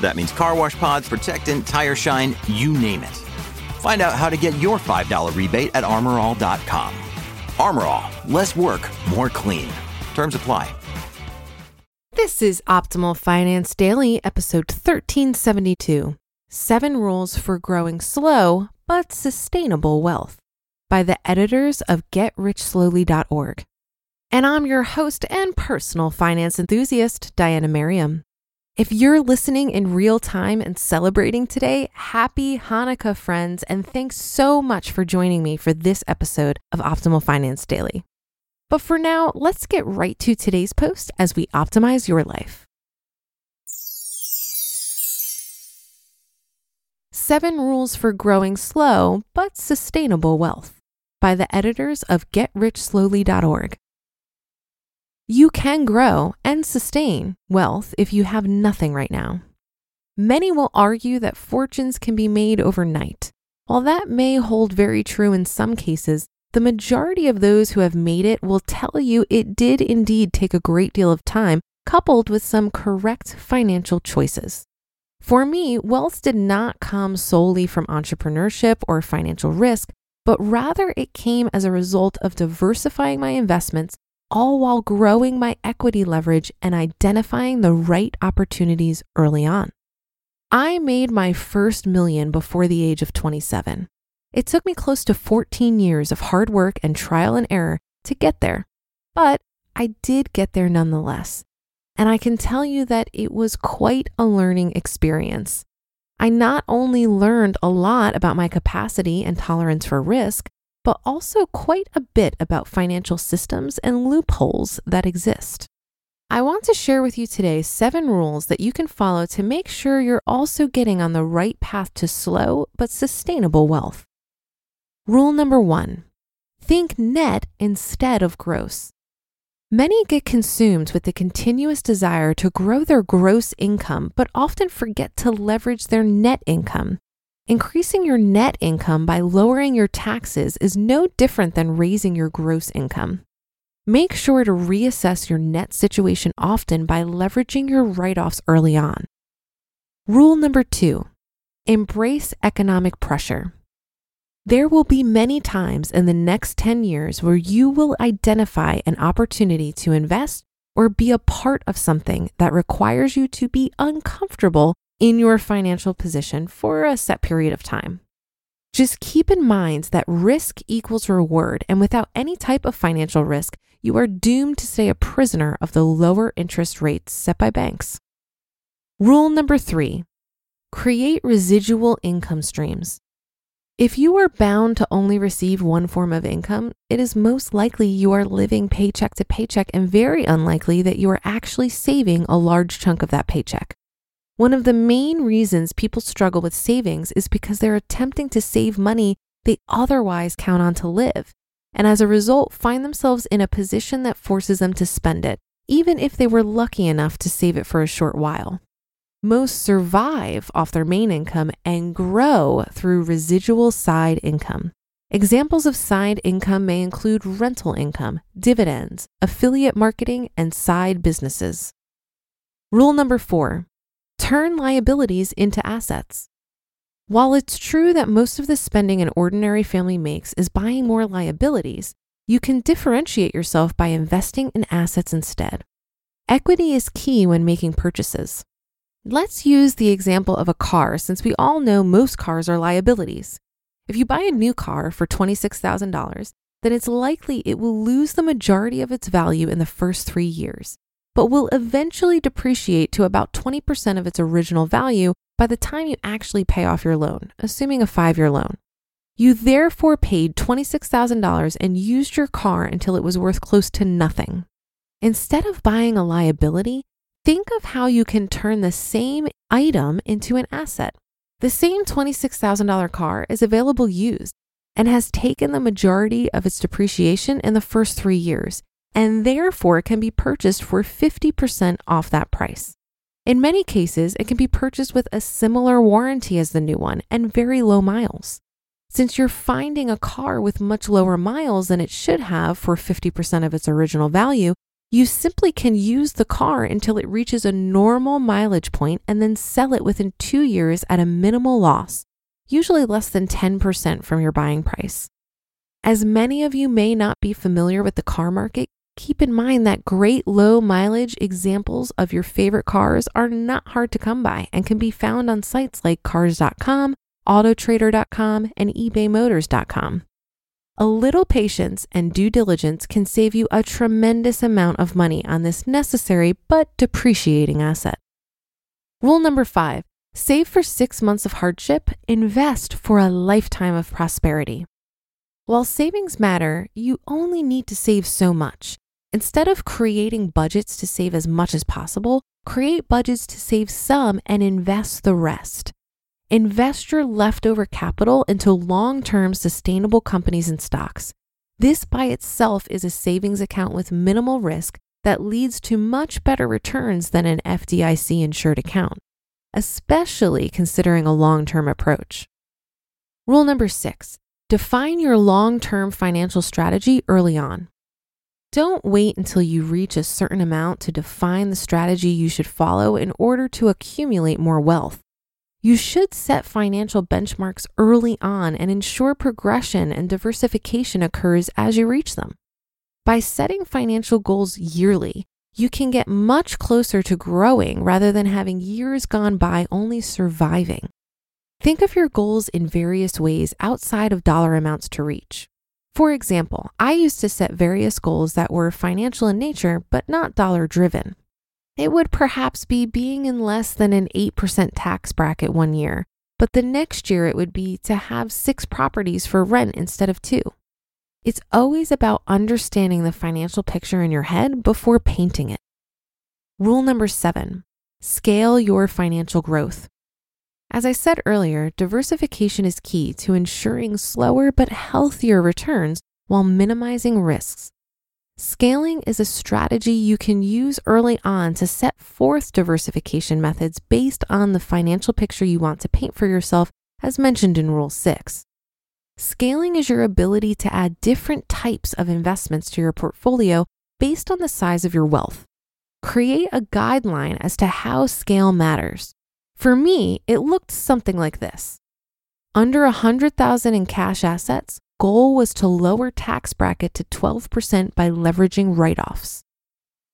That means car wash pods, protectant, tire shine, you name it. Find out how to get your $5 rebate at armorall.com. Armor All, less work, more clean. Terms apply. This is Optimal Finance Daily, episode 1372 Seven Rules for Growing Slow but Sustainable Wealth by the editors of GetRichSlowly.org. And I'm your host and personal finance enthusiast, Diania Merriam. If you're listening in real time and celebrating today, happy Hanukkah, friends, and thanks so much for joining me for this episode of Optimal Finance Daily. But for now, let's get right to today's post as we optimize your life. Seven Rules for Growing Slow but Sustainable Wealth by the editors of GetRichSlowly.org. You can grow and sustain wealth if you have nothing right now. Many will argue that fortunes can be made overnight. While that may hold very true in some cases, the majority of those who have made it will tell you it did indeed take a great deal of time, coupled with some correct financial choices. For me, wealth did not come solely from entrepreneurship or financial risk, but rather it came as a result of diversifying my investments, all while growing my equity leverage and identifying the right opportunities early on. I made my first million before the age of 27. It took me close to 14 years of hard work and trial and error to get there, but I did get there nonetheless. And I can tell you that it was quite a learning experience. I not only learned a lot about my capacity and tolerance for risk, but also quite a bit about financial systems and loopholes that exist. I want to share with you today seven rules that you can follow to make sure you're also getting on the right path to slow but sustainable wealth. Rule number one think net instead of gross. Many get consumed with the continuous desire to grow their gross income, but often forget to leverage their net income. Increasing your net income by lowering your taxes is no different than raising your gross income. Make sure to reassess your net situation often by leveraging your write offs early on. Rule number two embrace economic pressure. There will be many times in the next 10 years where you will identify an opportunity to invest or be a part of something that requires you to be uncomfortable in your financial position for a set period of time. Just keep in mind that risk equals reward, and without any type of financial risk, you are doomed to stay a prisoner of the lower interest rates set by banks. Rule number three create residual income streams. If you are bound to only receive one form of income, it is most likely you are living paycheck to paycheck and very unlikely that you are actually saving a large chunk of that paycheck. One of the main reasons people struggle with savings is because they're attempting to save money they otherwise count on to live, and as a result, find themselves in a position that forces them to spend it, even if they were lucky enough to save it for a short while. Most survive off their main income and grow through residual side income. Examples of side income may include rental income, dividends, affiliate marketing, and side businesses. Rule number four turn liabilities into assets. While it's true that most of the spending an ordinary family makes is buying more liabilities, you can differentiate yourself by investing in assets instead. Equity is key when making purchases. Let's use the example of a car since we all know most cars are liabilities. If you buy a new car for $26,000, then it's likely it will lose the majority of its value in the first three years, but will eventually depreciate to about 20% of its original value by the time you actually pay off your loan, assuming a five year loan. You therefore paid $26,000 and used your car until it was worth close to nothing. Instead of buying a liability, think of how you can turn the same item into an asset. The same $26,000 car is available used and has taken the majority of its depreciation in the first three years, and therefore can be purchased for 50% off that price. In many cases, it can be purchased with a similar warranty as the new one and very low miles. Since you're finding a car with much lower miles than it should have for 50% of its original value, you simply can use the car until it reaches a normal mileage point and then sell it within two years at a minimal loss, usually less than 10% from your buying price. As many of you may not be familiar with the car market, keep in mind that great low mileage examples of your favorite cars are not hard to come by and can be found on sites like cars.com, autotrader.com, and ebaymotors.com. A little patience and due diligence can save you a tremendous amount of money on this necessary but depreciating asset. Rule number five save for six months of hardship, invest for a lifetime of prosperity. While savings matter, you only need to save so much. Instead of creating budgets to save as much as possible, create budgets to save some and invest the rest. Invest your leftover capital into long term sustainable companies and stocks. This by itself is a savings account with minimal risk that leads to much better returns than an FDIC insured account, especially considering a long term approach. Rule number six define your long term financial strategy early on. Don't wait until you reach a certain amount to define the strategy you should follow in order to accumulate more wealth. You should set financial benchmarks early on and ensure progression and diversification occurs as you reach them. By setting financial goals yearly, you can get much closer to growing rather than having years gone by only surviving. Think of your goals in various ways outside of dollar amounts to reach. For example, I used to set various goals that were financial in nature but not dollar driven. It would perhaps be being in less than an 8% tax bracket one year, but the next year it would be to have six properties for rent instead of two. It's always about understanding the financial picture in your head before painting it. Rule number seven scale your financial growth. As I said earlier, diversification is key to ensuring slower but healthier returns while minimizing risks. Scaling is a strategy you can use early on to set forth diversification methods based on the financial picture you want to paint for yourself, as mentioned in Rule 6. Scaling is your ability to add different types of investments to your portfolio based on the size of your wealth. Create a guideline as to how scale matters. For me, it looked something like this. Under 100,000 in cash assets, goal was to lower tax bracket to 12% by leveraging write-offs.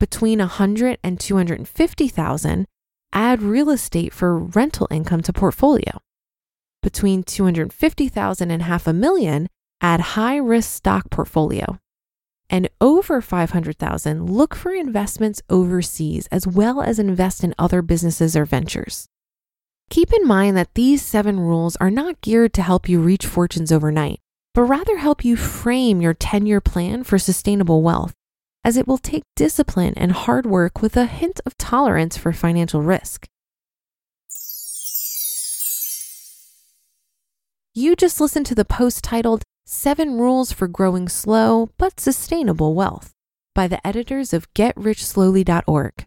Between 100 and 250,000, add real estate for rental income to portfolio. Between 250,000 and half a million, add high-risk stock portfolio. And over 500,000, look for investments overseas as well as invest in other businesses or ventures. Keep in mind that these seven rules are not geared to help you reach fortunes overnight but rather help you frame your 10 year plan for sustainable wealth, as it will take discipline and hard work with a hint of tolerance for financial risk. You just listened to the post titled Seven Rules for Growing Slow but Sustainable Wealth by the editors of GetRichSlowly.org.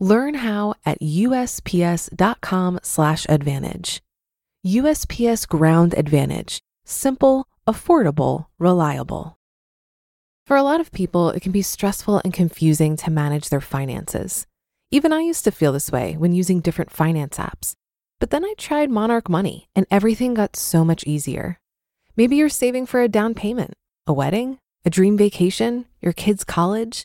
Learn how at usps.com/advantage. USPS Ground Advantage: simple, affordable, reliable. For a lot of people, it can be stressful and confusing to manage their finances. Even I used to feel this way when using different finance apps. But then I tried Monarch Money and everything got so much easier. Maybe you're saving for a down payment, a wedding, a dream vacation, your kids' college.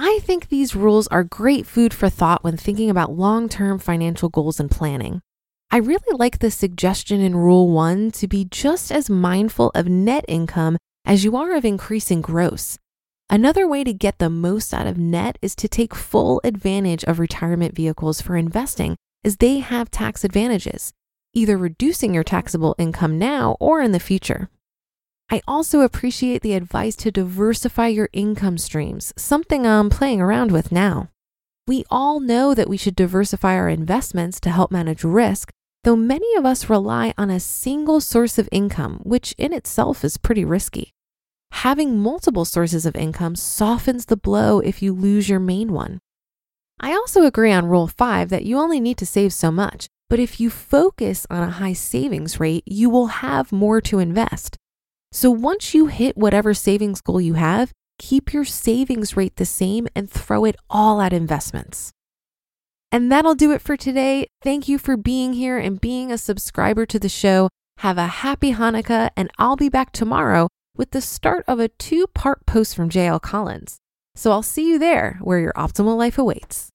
I think these rules are great food for thought when thinking about long term financial goals and planning. I really like the suggestion in Rule 1 to be just as mindful of net income as you are of increasing gross. Another way to get the most out of net is to take full advantage of retirement vehicles for investing, as they have tax advantages, either reducing your taxable income now or in the future. I also appreciate the advice to diversify your income streams, something I'm playing around with now. We all know that we should diversify our investments to help manage risk, though many of us rely on a single source of income, which in itself is pretty risky. Having multiple sources of income softens the blow if you lose your main one. I also agree on Rule 5 that you only need to save so much, but if you focus on a high savings rate, you will have more to invest. So once you hit whatever savings goal you have, keep your savings rate the same and throw it all at investments. And that'll do it for today. Thank you for being here and being a subscriber to the show. Have a happy Hanukkah, and I'll be back tomorrow with the start of a two part post from JL Collins. So I'll see you there where your optimal life awaits.